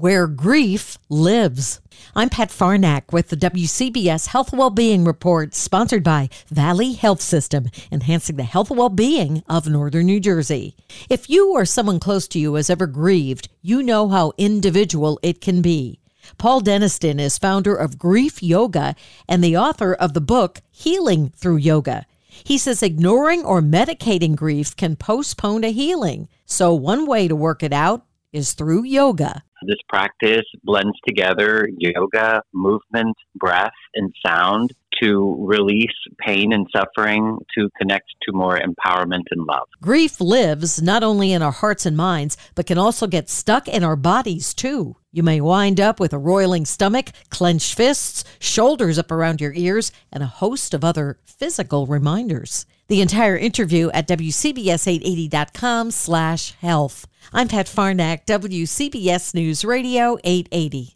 where grief lives. I'm Pat Farnack with the WCBS Health Wellbeing Report, sponsored by Valley Health System, enhancing the health well-being of Northern New Jersey. If you or someone close to you has ever grieved, you know how individual it can be. Paul Denniston is founder of Grief Yoga and the author of the book Healing Through Yoga. He says ignoring or medicating grief can postpone a healing. So, one way to work it out is through yoga. This practice blends together yoga, movement, breath, and sound to release pain and suffering, to connect to more empowerment and love. Grief lives not only in our hearts and minds, but can also get stuck in our bodies too. You may wind up with a roiling stomach, clenched fists, shoulders up around your ears, and a host of other physical reminders. The entire interview at WCBS880.com slash health. I'm Pat Farnack, WCBS News Radio 880.